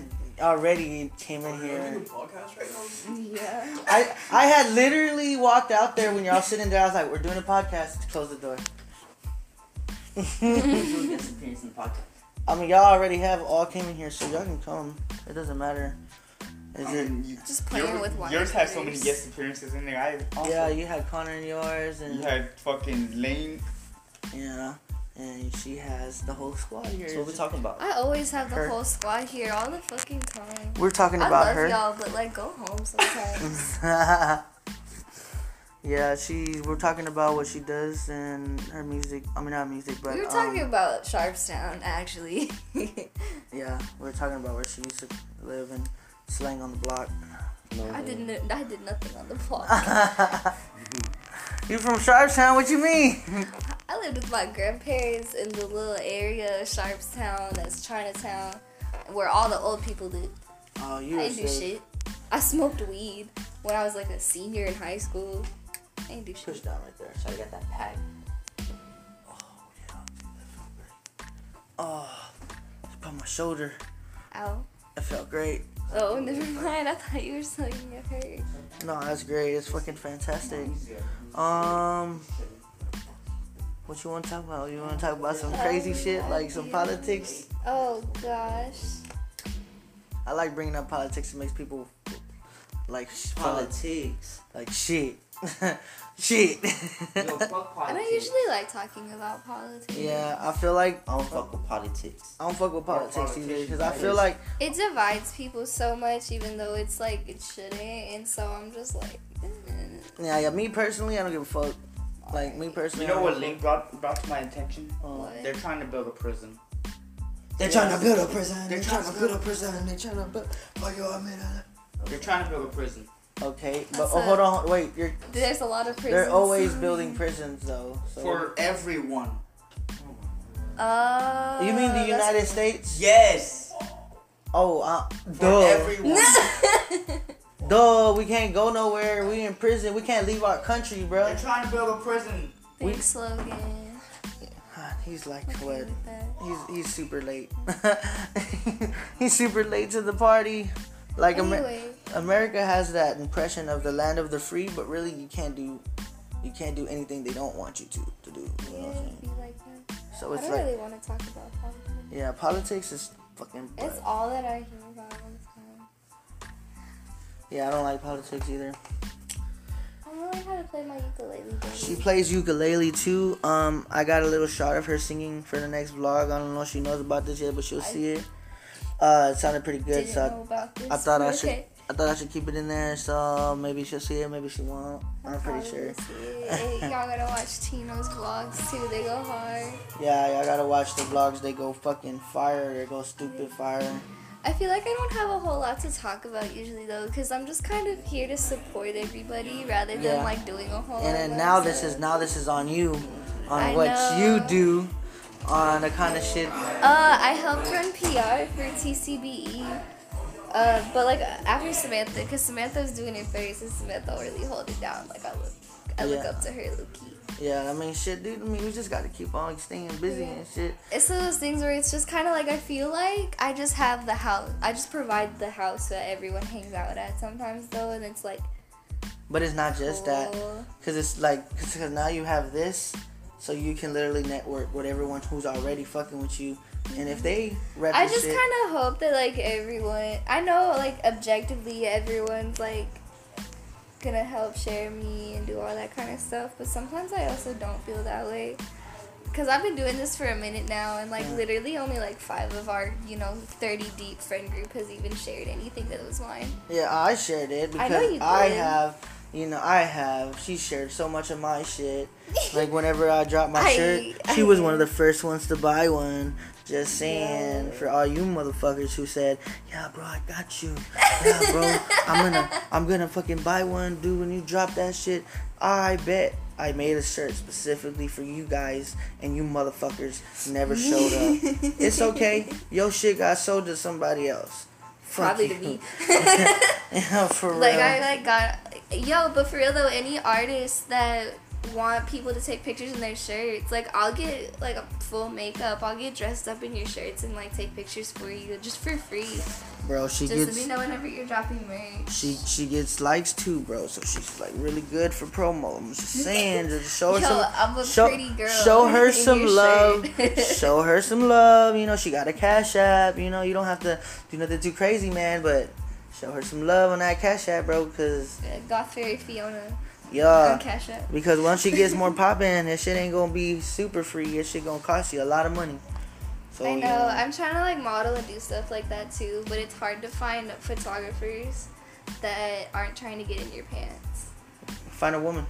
A: already came in here.
E: doing a podcast right now?
B: Yeah.
A: I I had literally walked out there when y'all sitting there. I was like, "We're doing a podcast." Close the door.
C: Do a guest appearance in the podcast.
A: I mean, y'all already have all came in here, so y'all can come. It doesn't matter. Is
D: I mean, you,
B: Just playing
D: your-
B: with wire
D: Yours has so many guest appearances in there. I also,
A: Yeah, you had Connor in yours, and you
D: had fucking Lane.
A: yeah, and she has the whole squad here.
C: So what we talking about?
B: I always have the
A: Her.
B: whole squad here all the fucking time.
A: We're talking
B: I
A: about
B: love
A: her.
B: y'all, but like go home sometimes.
A: yeah, she. We're talking about what she does and her music. I mean, not music, but
B: we were
A: um,
B: talking about Sharpstown actually.
A: Yeah, we we're talking about where she used to live and slang on the block.
C: No,
B: I didn't. I did nothing on the block.
A: you from Sharpstown? What you mean?
B: I lived with my grandparents in the little area of Sharpstown that's Chinatown, where all the old people live.
A: Oh, you
B: I didn't do shit. I smoked weed when I was like a senior in high school. I didn't do
C: Push down right there. So I got that pack.
A: Oh, oh she put on my shoulder.
B: Ow.
A: It felt great.
B: Oh, never mind. I thought you were saying it hurt.
A: No, that's great. It's fucking fantastic. Um, what you want to talk about? You want to talk about some crazy shit like some politics?
B: Oh gosh.
A: I like bringing up politics. It makes people like sh- like,
C: Politics.
A: like shit, shit.
C: Yo, fuck
B: I don't usually like talking about politics.
A: yeah, I feel like
C: I don't fuck with politics.
A: I don't fuck with politics either
D: politicians
A: because I feel like
B: It divides people so much, even though it's like it shouldn't. And so I'm just like, eh.
A: yeah, yeah. Me personally, I don't give a fuck. Like me personally,
D: You know what Link brought brought to my attention?
A: give a fuck. Uh,
B: What?
D: They're trying to build a prison.
E: They're
A: Yeah.
E: trying to build a prison. They're,
D: They're
E: trying
D: trying
E: to
D: to
E: build a prison. They're trying to build. Fuck you, I mean, uh,
D: They're trying to build a prison.
A: Okay, but oh,
B: a-
A: hold on, wait. You're
B: there's a lot of prisons.
A: they're always building prisons though. So
D: For everyone.
B: Uh,
A: you mean the United States?
D: Yes!
A: Oh, uh,
D: For
A: duh,
D: everyone.
A: duh. We can't go nowhere. We in prison. We can't leave our country, bro.
D: They're trying to build a prison.
B: Big slogan.
A: He's like
B: I
A: what? He's he's super late. he's super late to the party. Like Amer-
B: Anyway,
A: America has that impression of the land of the free, but really you can't do you can't do anything they don't want you to to do. You know what I'm
B: yeah,
A: saying?
B: like.
A: So
B: I
A: it's
B: don't
A: like
B: really want to talk about politics.
A: yeah, politics is fucking.
B: It's all that I hear about all the time.
A: Yeah, I don't like politics either.
B: I'm learning how to play my ukulele. Baby.
A: She plays ukulele too. Um, I got a little shot of her singing for the next vlog. I don't know if she knows about this yet, but she'll see it. Uh, it sounded pretty good, so
B: know this.
A: I thought I
B: Okay.
A: I thought I should keep it in there, so maybe she'll see it, maybe she won't. I'm pretty sure.
B: Y'all gotta watch Tino's vlogs too. They go hard.
A: Yeah, y'all gotta watch the vlogs. They go fucking fire. They go stupid fire.
B: I feel like I don't have a whole lot to talk about usually though, because I'm just kind of here to support everybody rather than
A: Yeah.
B: like doing a whole.
A: And
B: lot
A: then now this is now this is on you, on
B: I
A: what
B: know.
A: you do, on the kind of shit.
B: Uh, I helped run PR for TCBE. Uh, but like after Samantha, because Samantha's doing it first, and Samantha really hold it down. Like I look, I look
A: Yeah.
B: up to her, low key.
A: Yeah, I mean shit, dude. I mean we just gotta keep on staying busy and shit.
B: It's one of those things where it's just kind of like I feel like I just have the house. I just provide the house that everyone hangs out at sometimes though, and it's like
A: But it's not just that. Cause it's like, cause, 'cause now you have this, so you can literally network with everyone who's already fucking with you, and if they rep
B: I just kind of hope that like everyone, I know like objectively everyone's like gonna help share me and do all that kind of stuff, but sometimes I also don't feel that way. Cause I've been doing this for a minute now, and like
A: Yeah.
B: literally only like five of our, you know, thirty deep friend group has even shared anything that was mine.
A: yeah, I shared it
B: I
A: because
B: know
A: I, have, you know, I have. She shared so much of my shit. Like whenever I dropped my
B: I-
A: shirt, she
B: I-
A: was one of the first ones to buy one. Just saying, for all you motherfuckers who said, "Yeah, bro, I got you. Yeah, bro, I'm gonna, I'm gonna fucking buy one, dude. When you drop that shit, I bet I made a shirt specifically for you guys, and you motherfuckers never showed up. it's okay. Your shit got sold to somebody else. Fuck
B: Probably
A: you.
B: to me.
A: yeah, for real.
B: like I like got yo, but for real though, any artist that want people to take pictures in their shirts. Like I'll get like a full makeup. I'll get dressed up in your shirts and like take pictures for you just for free.
A: Bro, she
B: just
A: gets
B: so we know whenever you're dropping merch.
A: she she gets likes too, bro. So she's like really good for promo. I'm just saying, just show her
B: Yo,
A: some
B: I'm a
A: show,
B: pretty girl.
A: show her some love. show her some love. You know, she got a cash app. You know, you don't have to do nothing too crazy, man. But show her some love on that cash app, bro. Cause
B: Yeah, Goth Fairy Fiona on
A: yeah,
B: Cash App.
A: because once she gets more poppin', that shit ain't gonna be super free. That shit gonna cost you a lot of money. So
B: I know. I'm trying to like model and do stuff like that too, but it's hard to find photographers that aren't trying to get in your pants.
A: find a woman.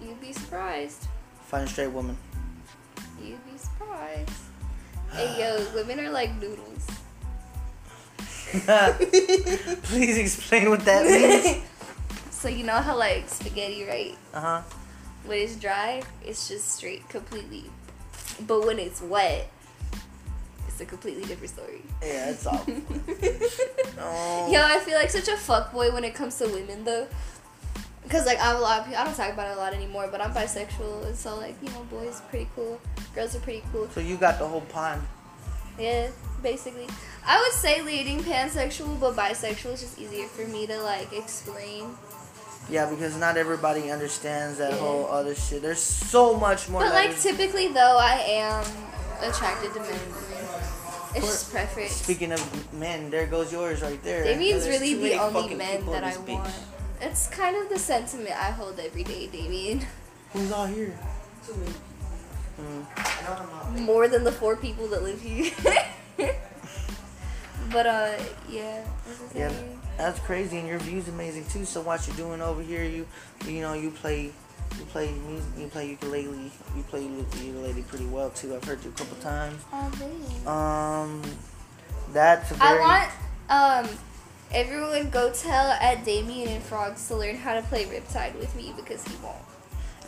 B: You'd be surprised.
A: Find a straight woman.
B: You'd be surprised. hey yo, women are like noodles.
A: Please explain what that means.
B: So you know how like spaghetti, right?
A: Uh huh.
B: When it's dry, it's just straight, completely. But when it's wet, it's a completely different story.
A: Yeah, it's all. Oh.
B: Yo, I feel like such a fuckboy when it comes to women though. Cause like I have a lot of people, I don't talk about it a lot anymore, but I'm bisexual, and so like you know, boys are pretty cool, girls are pretty cool.
A: So you got the whole pond.
B: Yeah, basically, I would say leading pansexual, but bisexual is just easier for me to like explain.
A: Yeah, because not everybody understands that
B: Yeah.
A: whole other shit. There's so much more.
B: But like
A: is-
B: typically though, I am attracted to men. It's just preference.
A: Speaking of men, there goes yours right there.
B: Damien's
C: There's
B: really the only men that I
C: this bitch.
B: want. It's kind of the sentiment I hold every day, Damien.
A: Who's all here?
C: Too many.
A: Mm.
C: I know I'm not.
B: More than the four people that live here. but uh, yeah. what was
A: Yeah. That's crazy, and your view's amazing too. So what you're doing over here, you you know you play you play music, you play ukulele, you play ukulele pretty well too. I've heard you a couple times.
B: Oh.
A: Um, that's
B: I
A: very.
B: want um everyone go tell at Damien and Frogs to learn how to play Riptide with me because he won't.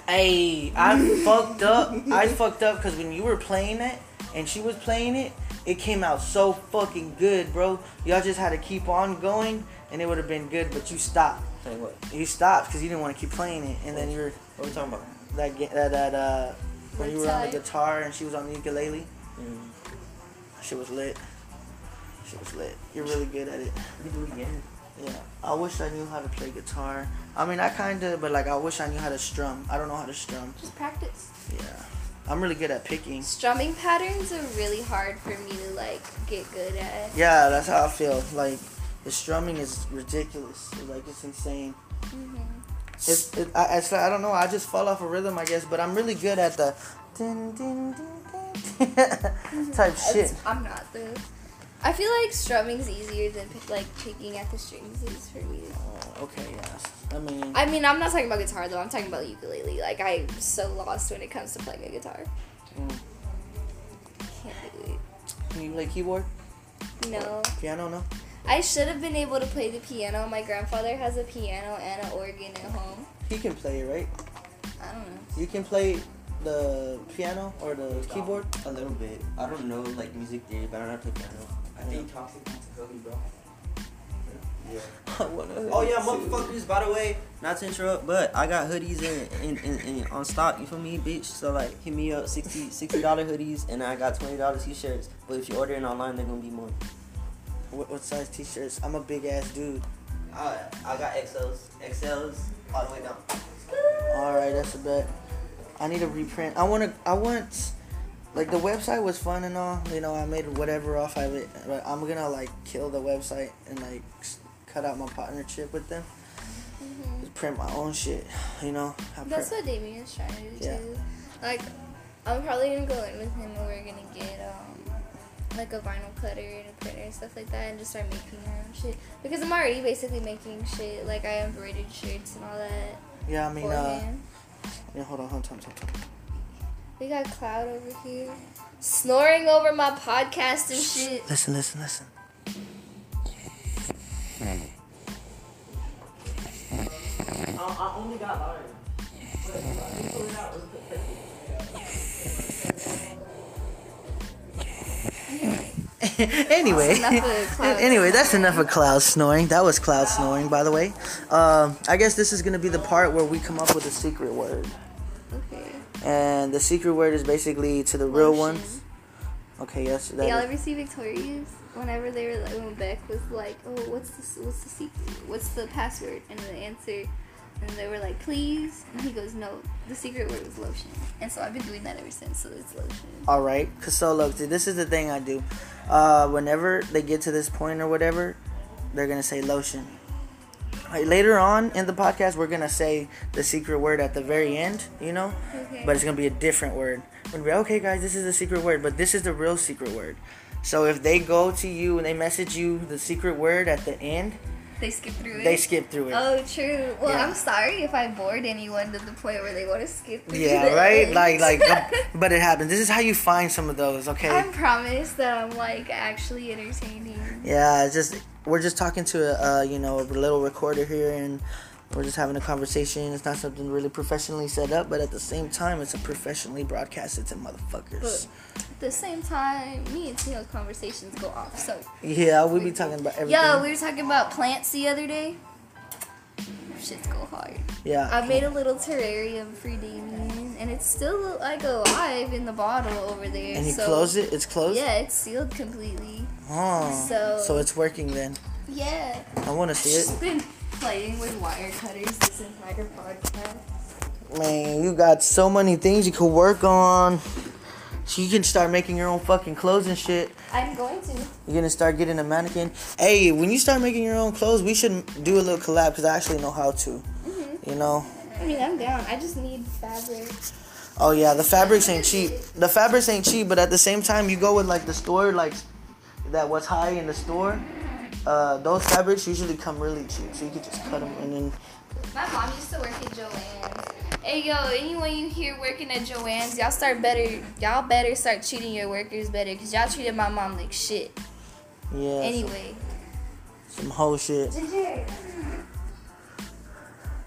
A: Hey, I fucked up. I fucked up because when you were playing it and she was playing it, it came out so fucking good, bro. Y'all just had to keep on going and it would have been good, but you stopped.
C: Saying what?
A: You stopped because you didn't want to keep playing it, and then you were
C: What are we talking about?
A: that that that uh when you were on the guitar and she was on the ukulele.
C: Mm.
A: She was lit. She was lit. You're really good at it.
C: We do it again.
A: Yeah. I wish I knew how to play guitar. I mean, I kind of, but like I wish I knew how to strum. I don't know how to strum.
B: Just practice.
A: Yeah. I'm really good at picking.
B: Strumming patterns are really hard for me to like get good at.
A: Yeah, that's how I feel. Like the strumming is ridiculous. Like it's insane.
B: hmm
A: It's it, I, it's, I don't know. I just fall off a rhythm, I guess. But I'm really good at the din, din, din, din, type shit.
B: It's- I'm not though. I feel like strumming's easier than like picking at the strings is for me.
A: Oh, okay, yes. I mean,
B: I mean, I'm not talking about guitar though. I'm talking about ukulele. Like I'm so lost when it comes to playing a guitar.
A: mm,
B: Can't do
A: can you play keyboard,
B: it. No.
A: piano? No.
B: I should have been able to play the piano. My grandfather has a piano and an organ at home.
A: He can play it, right?
B: I don't know.
A: You can play the piano or the keyboard.
C: A little bit. I don't know like music theory, but I don't know play piano.
D: I think Toxic wants a hoodie, bro.
C: Yeah.
A: I
C: Oh yeah,
A: too.
C: motherfuckers. By the way, not to interrupt, but I got hoodies in, in, in, in on stock. You feel me, bitch? So like, hit me up, 60 dollar hoodies, and I got twenty dollar t-shirts. But if you're ordering online, they're gonna be more.
A: What, what size t-shirts? I'm a big ass dude.
C: I I got XLs, XLs all the way down.
A: All right, that's a bet. I need a reprint. I want to. I want. Like the website was fun and all. You know, I made whatever off of it, but I'm gonna like kill the website and like cut out my partnership with them. Just print my own shit. You know. I
B: Mm-hmm. That's
A: print-
B: what Damien's trying to do
A: Yeah.
B: too. Like, I'm probably gonna go in with him and we're gonna get um like a vinyl cutter and a printer and stuff like that and just start making our own shit. Because I'm already basically making shit. Like I embroidered shirts and all that
A: yeah, I mean, uh, yeah. Hold on, hold on, hold on. hold on.
B: We got Cloud over here snoring over my podcast and shit.
A: Listen, listen, listen.
C: I, only got louder.
A: Anyway,
B: cloud
A: anyway, that's enough of cloud snoring. That was cloud snoring, by the way. Um, I guess this is gonna be the part where we come up with a secret word,
B: Okay.
A: and the secret word is basically to the real ones. Okay, yes, that
B: Y'all ever see Victorious? Whenever they were like, when Beck was like, "Oh, what's the what's the secret? What's the password?" and the answer, and they were like, "Please," and he goes, "No, the secret word was lotion." And so I've been doing that ever since. So it's lotion.
A: All right, cause so look, this is the thing I do. Uh, whenever they get to this point or whatever, they're gonna say lotion. Like, later on in the podcast, we're gonna say the secret word at the very end, you know,
B: Okay.
A: but it's gonna be a different word. We're gonna be okay, guys. This is the secret word, but this is the real secret word. So if they go to you and they message you the secret word at the end,
B: they skip through it.
A: they skip through it.
B: Oh, true. Well,
A: Yeah.
B: I'm sorry if I bored anyone to the point where they want to skip through.
A: yeah, right.
B: end.
A: Like, like, but it happens. This is how you find some of those. Okay.
B: I promise that I'm like actually entertaining.
A: Yeah, just we're just talking to a uh, you know a little recorder here, and we're just having a conversation. It's not something really professionally set up, but at the same time, it's a professionally broadcasted to motherfuckers.
B: But At the same time, me and Tino's conversations go off. So
A: Yeah, we be talking about everything.
B: Yeah, we were talking about plants the other day. Shits go hard.
A: yeah.
B: I made a little terrarium for Damien, and it's still like alive in the bottle over there.
A: and you
B: so,
A: close it. It's closed.
B: Yeah, it's sealed completely.
A: Oh,
B: So-
A: so it's working then.
B: Yeah.
A: I want to see it.
B: Playing with wire cutters this entire podcast.
A: Man, you got so many things you could work on. So you can start making your own fucking clothes and shit.
B: I'm going to.
A: You're gonna start getting a mannequin. Hey, when you start making your own clothes, we should do a little collab because I actually know how to.
B: Mm-hmm.
A: You know.
B: I mean, I'm down. I just need fabric.
A: Oh yeah, the fabrics ain't cheap. The fabrics ain't cheap, but at the same time, you go with like the store, like that was high in the store. Uh, those fabrics usually come really cheap, so you can just cut them and then.
B: My mom used to work at Joann's. Hey yo, anyone you here working at Joann's, y'all start better. Y'all better start treating your workers better, cause y'all treated my mom like shit.
A: Yeah.
B: Anyway,
A: Some whole shit.
B: Ginger.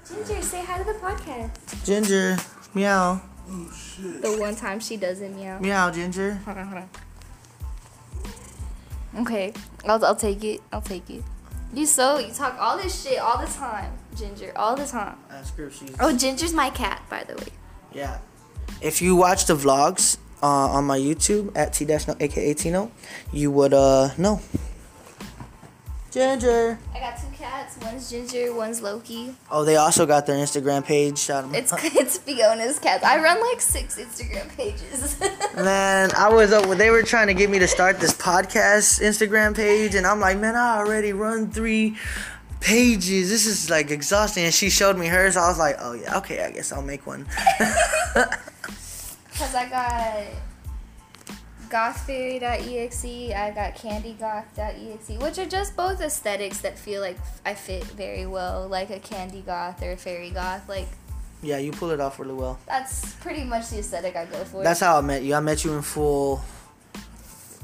B: Ginger, say hi to the podcast.
A: Ginger, meow, Oh shit.
B: The one time she doesn't meow.
A: meow, Ginger.
B: Hold on, hold on. Okay, I'll, I'll take it. I'll take it. You so you talk all this shit all the time, Ginger, all the time.
A: Ask her if she's.
B: Oh, Ginger's my cat, by the way.
A: Yeah. If you watch the vlogs uh, on my YouTube at T Dash No, aka Tino, you would uh know. Ginger.
B: I got two cats. One's Ginger, one's Loki.
A: Oh, they also got their Instagram page. Shout 'em
B: It's
A: out.
B: it's Fiona's cats. I run like six Instagram pages.
A: Man, I was up. They were trying to get me to start this podcast Instagram page, and I'm like, man, I already run three pages. This is like exhausting. And she showed me hers. I was like, oh yeah, okay, I guess I'll make one.
B: Cause I got gothfairy.exe, I got candygoth.exe, which are just both aesthetics that feel like I fit very well, like a candy goth or a fairy goth. Like
A: yeah, you pull it off really well.
B: that's pretty much the aesthetic I go for.
A: That's how I met you. I met you in full.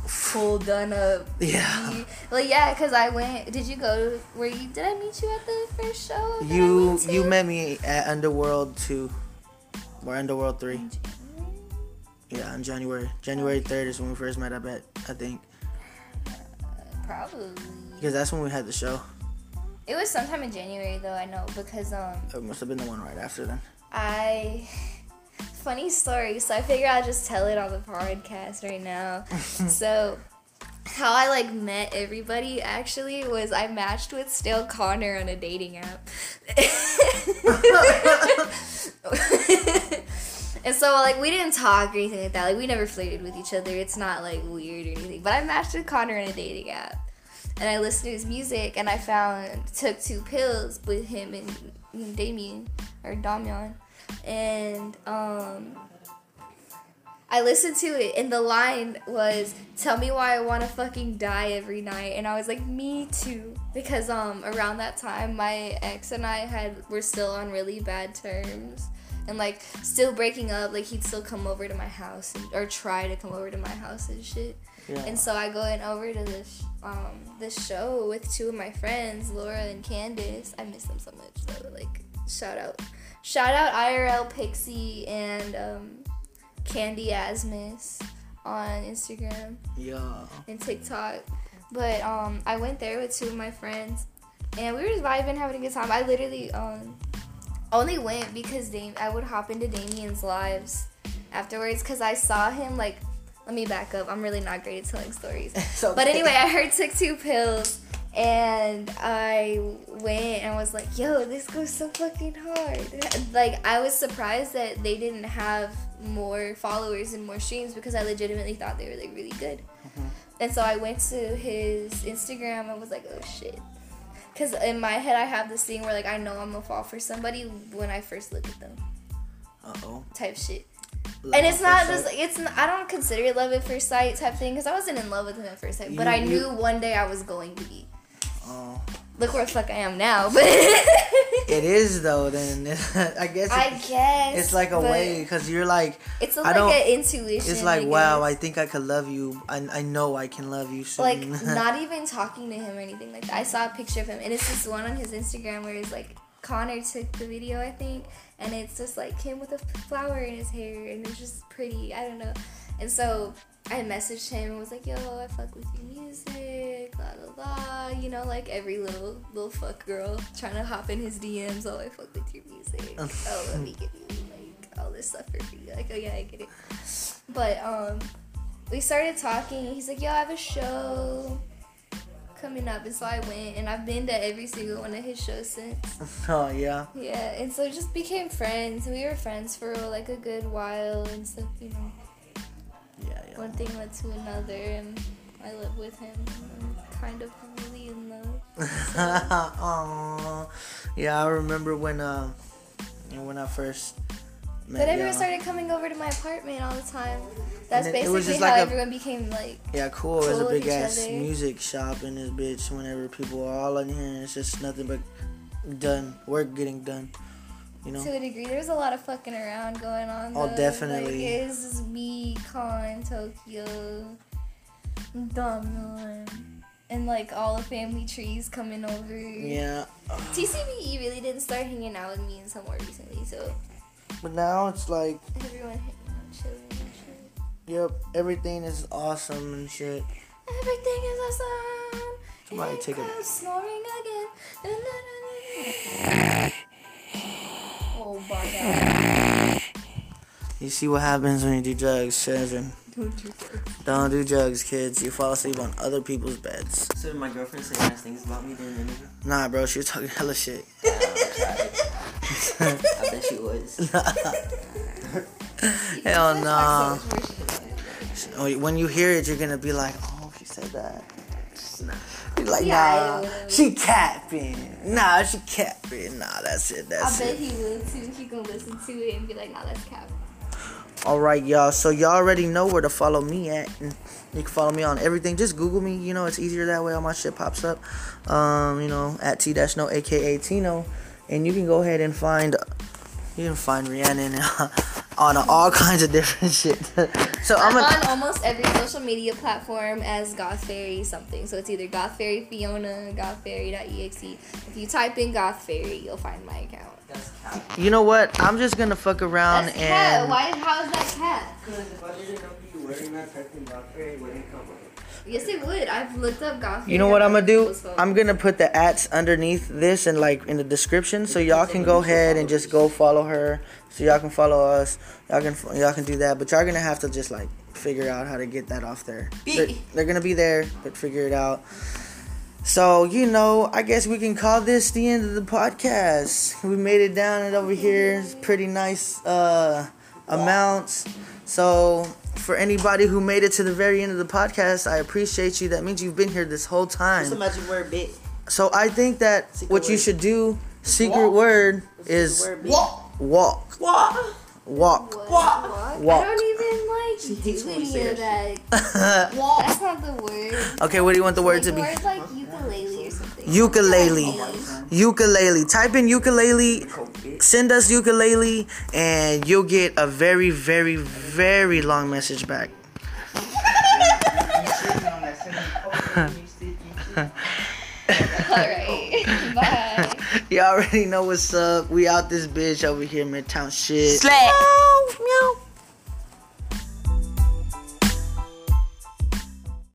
B: full done up.
A: Yeah.
B: Well, yeah, cause I went. Did you go? Were you? Did I meet you at the first show?
A: You you met me at Underworld two, or Underworld three. Yeah, in January. January third is when we first met. I bet. I think
B: Probably.
A: because that's when we had the show.
B: It was sometime in January though. I know because um
A: It must have been the one right after then.
B: I funny story. So I figure I'll just tell it on the podcast right now. so how I like met everybody actually was I matched with Still Connor on a dating app. and so like we didn't talk or anything like that. Like we never flirted with each other. It's not like weird or anything. But I matched with Connor on a dating app. And I listened to his music and I found took two pills with him and, and Damien or Damian. And um I listened to it and the line was tell me why I want to fucking die every night and I was like me too because um around that time my ex and I had were still on really bad terms and like still breaking up like he'd still come over to my house and, or try to come over to my house and shit
A: Yeah.
B: and so I go in over to this um this show with two of my friends, Laura and Candace. I miss them so much though. Like shout out, shout out IRL Pixie and um, Candy Asmus. on Instagram
A: Yeah.
B: and TikTok. But um, I went there with two of my friends, and we were just vibing, having a good time. I literally um, only went because Dam- I would hop into Damien's lives afterwards because I saw him like. Let me back up. I'm really not great at telling stories.
A: So
B: But anyway, I heard took two pills and I went and was like, yo, this goes so fucking hard. Like, I was surprised that they didn't have more followers and more streams because I legitimately thought they were like really good. Mm-hmm. And so I went to his Instagram and was like, oh shit. Because in my head, I have this thing where like I know I'm gonna fall for somebody when I first look at them,
A: Uh oh.
B: type shit. and it's not just it's I don't consider it love at first sight type thing because I wasn't in love with him at first sight, but I
A: you-
B: knew one day I was going to be.
A: Oh.
B: Look where the fuck I am now, but
A: It is though. Then I guess
B: I guess
A: it's like a way because you're like
B: It's a,
A: I
B: like
A: don't-
B: an intuition.
A: it's like
B: I
A: wow I think I could love you I, I know I can love you soon.
B: like not even talking to him or anything like that. I saw a picture of him, and it's this one on his Instagram where it's like Connor took the video, I think, and it's just like him with a flower in his hair, and it's just pretty. I don't know. And so I messaged him and was like, "Yo, I fuck with your music, blah blah blah." You know, like every little little fuck girl trying to hop in his DMs. Oh, I fuck with your music. oh, let me give you like all this stuff for free. Like, oh yeah, I get it. But um, we started talking. He's like, "Yo, I have a show." Coming up, and so I went, and I've been to every single one of his shows since.
A: oh yeah.
B: Yeah, and so just became friends. We were friends for like a good while and stuff, you know.
A: Yeah yeah.
B: One thing led to another, and I live with him. I'm kind of really in love.
A: Aw. Yeah, I remember when uh when I first met
B: But everyone started coming over to my apartment all the time. That's
A: it- it was
B: basically
A: just
B: how
A: like a-
B: everyone became like.
A: Yeah, cool.
B: Cool
A: a big ass
B: other.
A: music shop in this bitch. Whenever people are all in here, and it's just nothing but done work getting done. You know.
B: To a degree, there's a lot of fucking around going on.
A: Oh,
B: though.
A: definitely.
B: Like, it's just me, Con, Tokyo, Damian, and like all the family trees coming over.
A: Yeah.
B: TCBE really didn't start hanging out with me until more recently, so
A: But now it's like,
B: everyone hanging out, chilling and shit.
A: yep, everything is awesome and shit.
B: Everything is awesome.
A: Somebody
B: and
A: take a-
B: snoring again. Oh god.
A: You see what happens when you do drugs, children. Don't do drugs, kids. You fall asleep on other people's beds.
C: So did my girlfriend say nice things about me during the interview?
A: Nah, bro, she was talking hella shit.
C: Yeah, I bet she was.
A: Hell
B: no.
A: nah.
B: so much more shit about me.
A: When you hear it, you're gonna be like, oh, she said that. You're like,
B: Yeah,
A: nah, she capping. Nah, she capping. Nah, that's it. That's I
B: bet
A: it.
B: he will too. He gonna listen to it and be like, nah, that's cap.
A: All right, y'all. So y'all already know where to follow me at. And you can follow me on everything. Just Google me. You know, it's easier that way. All my shit pops up. Um, you know, at T dash no, aka Tino, and you can go ahead and find. You can find Rhiannon on all kinds of different shit. so I'm
B: I'm
A: gonna.
B: on almost every social media platform as Goth Fairy something. So it's either Goth Fairy Fiona, gothfairy.exe. If you type in Goth Fairy, you'll find my account.
A: You know what? I'm just gonna fuck around
B: That's cat.
A: and.
B: Why? How is that cat?
C: Because if I didn't know who you were and I typed in Dog Fairy, it wouldn't come up.
B: Yes, it would. I've looked up Goth
A: You know what I'm gonna do? I'm gonna put the ads underneath this and like in the description, so y'all can go ahead and just go follow her. So y'all can follow us. Y'all can y'all can do that, but y'all gonna have to just like figure out how to get that off there. They're, they're gonna be there, but figure it out. So you know, I guess we can call this the end of the podcast. We made it down and over here. It's pretty nice uh, amounts. So for anybody who made it to the very end of the podcast, I appreciate you. That means you've been here this whole
C: What's the
A: time.
C: magic word, bit?
A: So I think that
C: Secret
A: what you should do, secret word,
C: What's
A: is
C: word, bit?
A: walk,
C: What?
A: Walk.
B: What?
A: Walk.
B: Walk? I don't even like
C: She hates
B: do
C: when we say
B: any of
C: that
B: that. That's not the word.
A: okay, what do you want the word
B: like,
A: to
B: the
A: be?
B: word like ukulele or something.
A: Ukulele. Ukulele. Type in ukulele. Send us ukulele, and you'll get a very, very, very long message back.
B: Alright. Oh. Bye.
A: You already know what's up. We out this bitch over here, Midtown shit.
C: Slap.